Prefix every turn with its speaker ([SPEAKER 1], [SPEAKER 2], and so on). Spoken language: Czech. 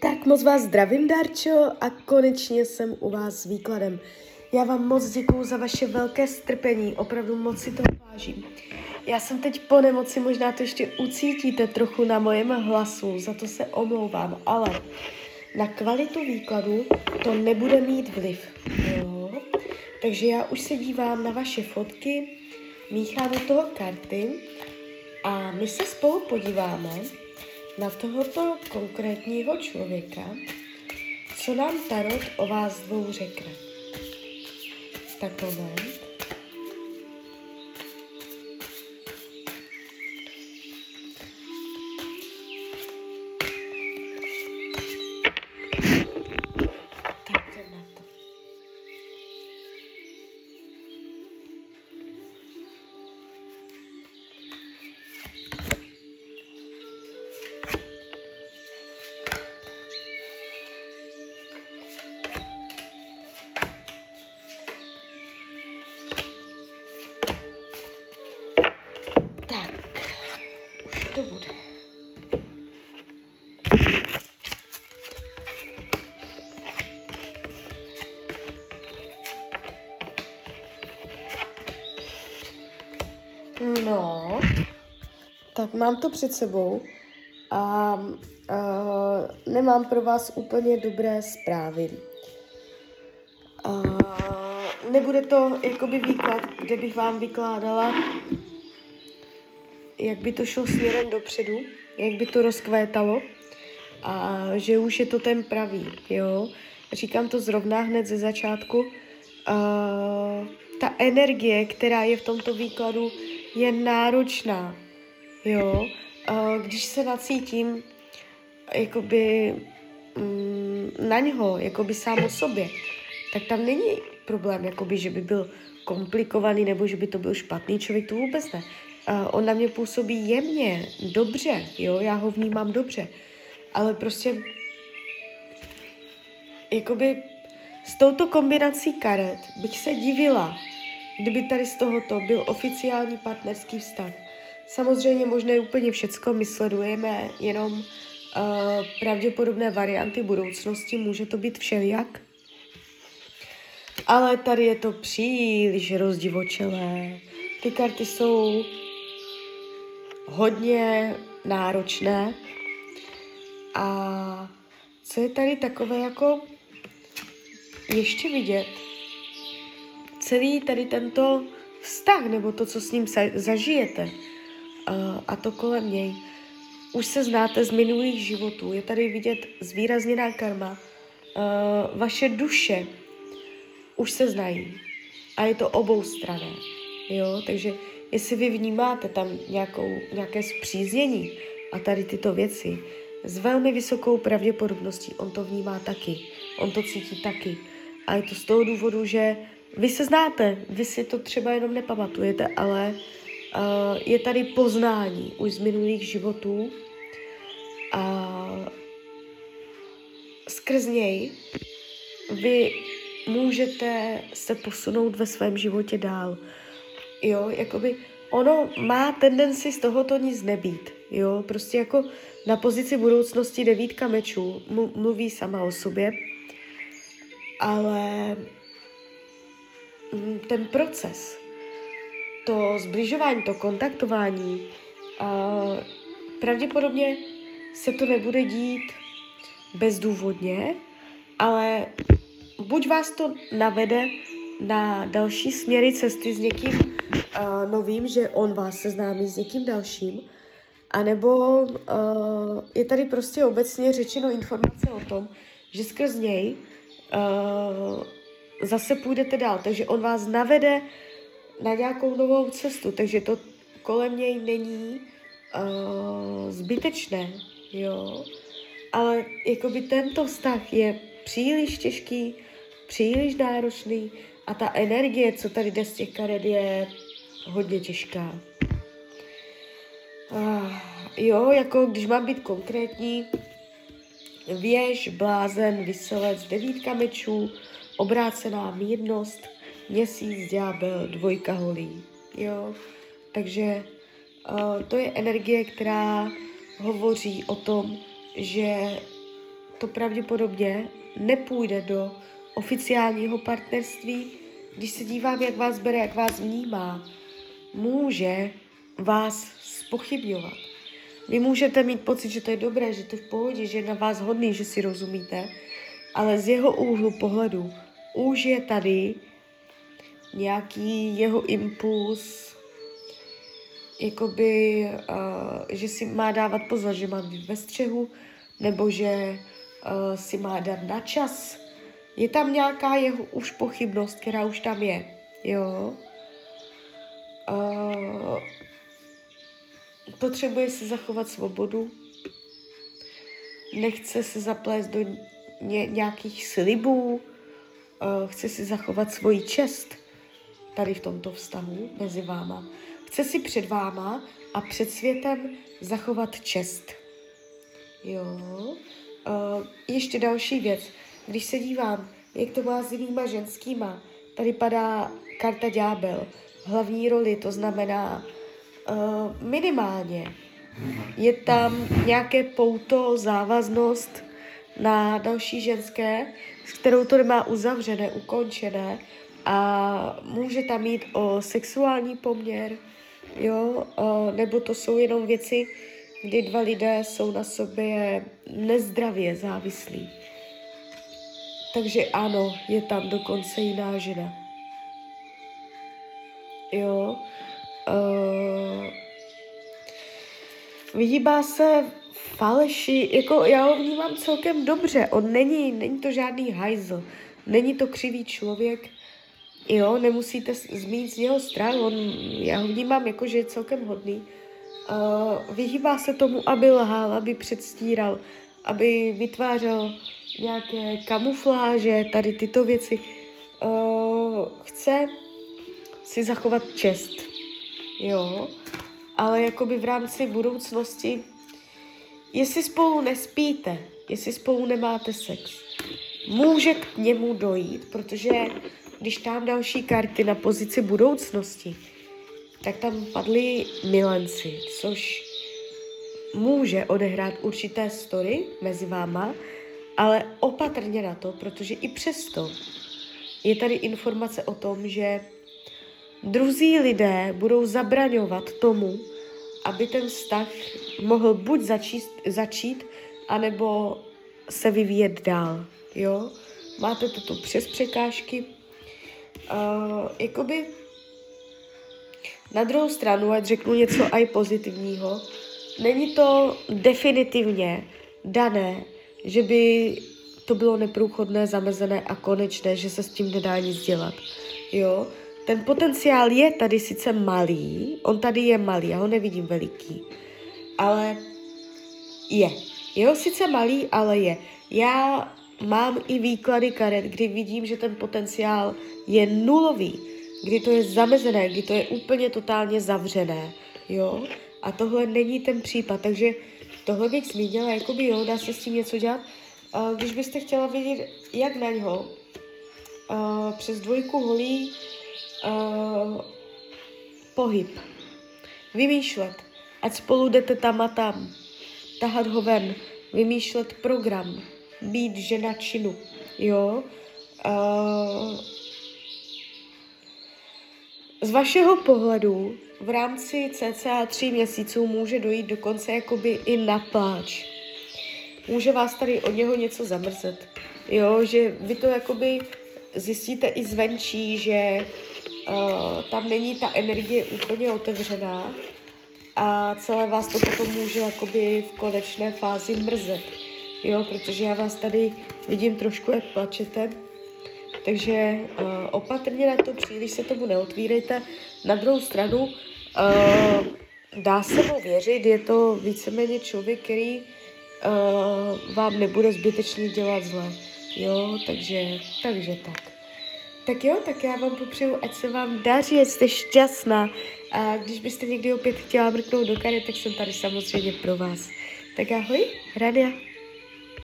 [SPEAKER 1] Tak moc vás zdravím, Darčo, a konečně jsem u vás s výkladem. Já vám moc děkuju za vaše velké strpení, opravdu moc si toho vážím. Já jsem teď po nemoci, možná to ještě ucítíte trochu na mojem hlasu, za to se omlouvám, ale na kvalitu výkladu to nebude mít vliv. Jo? Takže já už se dívám na vaše fotky, míchám do toho karty a my se spolu podíváme, na tohoto konkrétního člověka, co nám Tarot o vás dvou řekne. Tak moment. Tak mám to před sebou a uh, nemám pro vás úplně dobré zprávy. Uh, nebude to jakoby výklad, kde bych vám vykládala jak by to šlo směrem dopředu, jak by to rozkvétalo a že už je to ten pravý, jo. Říkám to zrovna hned ze začátku. Uh, ta energie, která je v tomto výkladu, je náročná, jo. Uh, když se nacítím jakoby mm, na něho, jakoby sám o sobě, tak tam není problém, jakoby, že by byl komplikovaný nebo že by to byl špatný člověk, to vůbec ne uh, on na mě působí jemně, dobře, jo, já ho vnímám dobře, ale prostě jakoby s touto kombinací karet bych se divila, kdyby tady z tohoto byl oficiální partnerský vztah. Samozřejmě možné úplně všecko, my sledujeme jenom uh, pravděpodobné varianty budoucnosti, může to být všelijak. Ale tady je to příliš rozdivočelé. Ty karty jsou hodně náročné. A co je tady takové jako ještě vidět, celý tady tento vztah, nebo to, co s ním zažijete, a to kolem něj, už se znáte z minulých životů, je tady vidět zvýrazněná karma, vaše duše už se znají. A je to obou strané, jo, takže jestli vy vnímáte tam nějakou, nějaké zpříznění a tady tyto věci, s velmi vysokou pravděpodobností on to vnímá taky, on to cítí taky. A je to z toho důvodu, že vy se znáte, vy si to třeba jenom nepamatujete, ale uh, je tady poznání už z minulých životů a skrz něj vy můžete se posunout ve svém životě dál. Jo, jakoby ono má tendenci z tohoto nic nebýt. Jo, prostě jako na pozici budoucnosti devítka mečů mluví sama o sobě, ale ten proces, to zbližování, to kontaktování, pravděpodobně se to nebude dít bezdůvodně, ale buď vás to navede na další směry cesty s někým novým, že on vás seznámí s někým dalším, anebo je tady prostě obecně řečeno informace o tom, že skrz něj zase půjdete dál, takže on vás navede na nějakou novou cestu, takže to kolem něj není uh, zbytečné, jo. Ale jakoby tento vztah je příliš těžký, příliš náročný a ta energie, co tady jde z těch karet, je hodně těžká. Uh, jo, jako když mám být konkrétní, věž, blázen, vyselec, devítka mečů, obrácená mírnost, měsíc, ďábel, dvojka holí. Jo, takže uh, to je energie, která hovoří o tom, že to pravděpodobně nepůjde do oficiálního partnerství, když se dívám, jak vás bere, jak vás vnímá, může vás spochybňovat. Vy můžete mít pocit, že to je dobré, že to je v pohodě, že je na vás hodný, že si rozumíte, ale z jeho úhlu pohledu už je tady nějaký jeho impuls, jakoby, uh, že si má dávat pozor, že má být ve střehu, nebo že uh, si má dát na čas. Je tam nějaká jeho už pochybnost, která už tam je, jo. Uh, potřebuje si zachovat svobodu, nechce se zaplést do ně, nějakých slibů, uh, chce si zachovat svoji čest tady v tomto vztahu mezi váma. Chce si před váma a před světem zachovat čest. Jo. Uh, ještě další věc. Když se dívám, jak to má s jinýma ženskýma, tady padá karta ďábel. Hlavní roli, to znamená uh, minimálně. Je tam nějaké pouto, závaznost na další ženské, s kterou to nemá uzavřené, ukončené a může tam mít o sexuální poměr, jo, nebo to jsou jenom věci, kdy dva lidé jsou na sobě nezdravě závislí. Takže ano, je tam dokonce jiná žena. Jo. Uh, vyhýbá se faleši, jako já ho vnímám celkem dobře. On není, není to žádný hajzl, není to křivý člověk, jo, nemusíte zmínit z něho strach, on, já ho vnímám jako, že je celkem hodný. Uh, vyhýbá se tomu, aby lhal, aby předstíral, aby vytvářel nějaké kamufláže, tady tyto věci. Uh, chce si zachovat čest, jo, ale jakoby v rámci budoucnosti, jestli spolu nespíte, jestli spolu nemáte sex, může k němu dojít, protože když tam další karty na pozici budoucnosti, tak tam padly milenci, což může odehrát určité story mezi váma, ale opatrně na to, protože i přesto je tady informace o tom, že druzí lidé budou zabraňovat tomu, aby ten vztah mohl buď začít, začít anebo se vyvíjet dál. Jo? Máte to tu přes překážky. Uh, jakoby na druhou stranu, ať řeknu něco aj pozitivního, není to definitivně dané, že by to bylo neprůchodné, zamezené a konečné, že se s tím nedá nic dělat. Jo, ten potenciál je tady sice malý, on tady je malý, já ho nevidím veliký, ale je. Jo, sice malý, ale je. Já mám i výklady karet, kdy vidím, že ten potenciál je nulový, kdy to je zamezené, kdy to je úplně totálně zavřené, jo. A tohle není ten případ, takže tohle bych zmínila, jakoby jo, dá se s tím něco dělat. Když byste chtěla vidět, jak na něho přes dvojku holí pohyb, vymýšlet, ať spolu jdete tam a tam, tahat ho ven, vymýšlet program, být žena činu, jo. Z vašeho pohledu v rámci cca tři měsíců může dojít dokonce jakoby i na pláč. Může vás tady od něho něco zamrzet. Jo, že vy to jakoby zjistíte i zvenčí, že uh, tam není ta energie úplně otevřená a celé vás to potom může jakoby v konečné fázi mrzet. Jo, protože já vás tady vidím trošku, jak plačete, takže uh, opatrně na to, příliš se tomu neotvírejte. Na druhou stranu uh, dá se mu věřit, je to víceméně člověk, který uh, vám nebude zbytečně dělat zle. Jo, takže, takže tak. Tak jo, tak já vám popřeju, ať se vám daří, ať jste šťastná. A když byste někdy opět chtěla mrknout do kary, tak jsem tady samozřejmě pro vás. Tak ahoj, Rania.